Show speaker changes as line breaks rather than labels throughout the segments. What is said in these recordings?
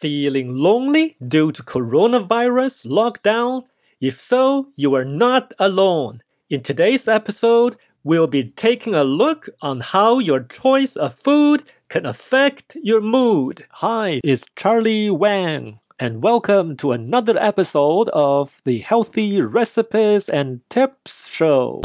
Feeling lonely due to coronavirus lockdown? If so, you are not alone. In today's episode, we'll be taking a look on how your choice of food can affect your mood. Hi, it's Charlie Wang, and welcome to another episode of the Healthy Recipes and Tips Show.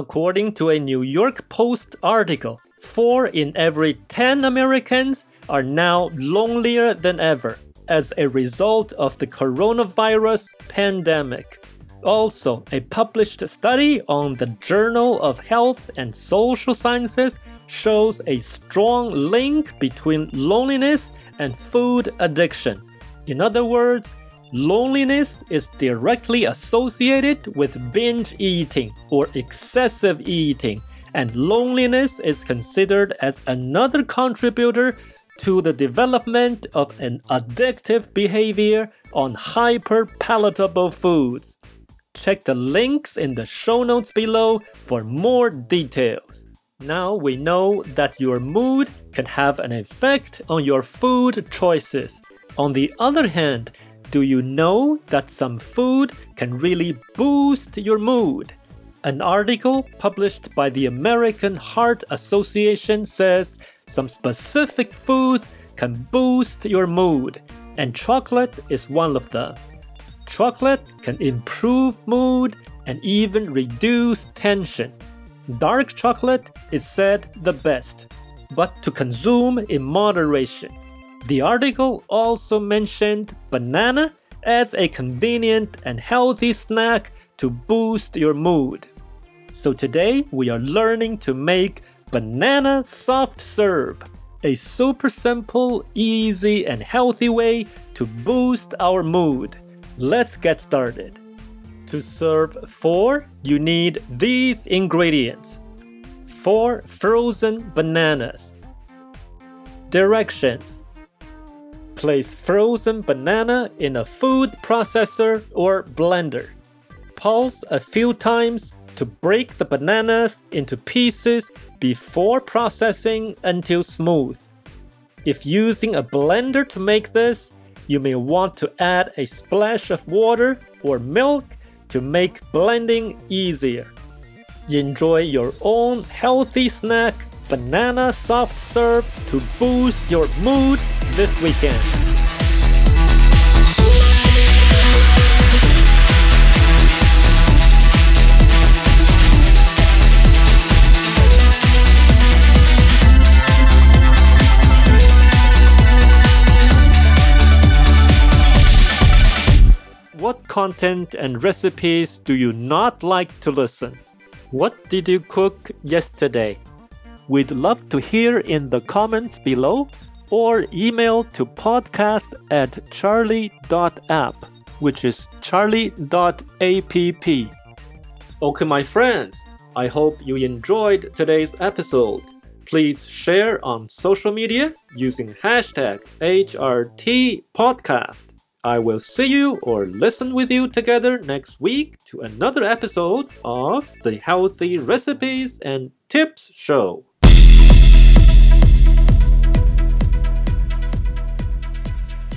According to a New York Post article, 4 in every 10 Americans are now lonelier than ever as a result of the coronavirus pandemic. Also, a published study on the Journal of Health and Social Sciences shows a strong link between loneliness and food addiction. In other words, Loneliness is directly associated with binge eating or excessive eating, and loneliness is considered as another contributor to the development of an addictive behavior on hyperpalatable foods. Check the links in the show notes below for more details. Now we know that your mood can have an effect on your food choices. On the other hand, do you know that some food can really boost your mood? An article published by the American Heart Association says some specific foods can boost your mood, and chocolate is one of them. Chocolate can improve mood and even reduce tension. Dark chocolate is said the best, but to consume in moderation. The article also mentioned banana as a convenient and healthy snack to boost your mood. So today we are learning to make banana soft serve, a super simple, easy, and healthy way to boost our mood. Let's get started. To serve 4, you need these ingredients 4 frozen bananas. Directions Place frozen banana in a food processor or blender. Pulse a few times to break the bananas into pieces before processing until smooth. If using a blender to make this, you may want to add a splash of water or milk to make blending easier. Enjoy your own healthy snack banana soft serve to boost your mood this weekend. What content and recipes do you not like to listen? What did you cook yesterday? We'd love to hear in the comments below or email to podcast at charlie.app, which is charlie.app. Okay, my friends, I hope you enjoyed today's episode. Please share on social media using hashtag HRTpodcast. I will see you or listen with you together next week to another episode of the Healthy Recipes and Tips Show.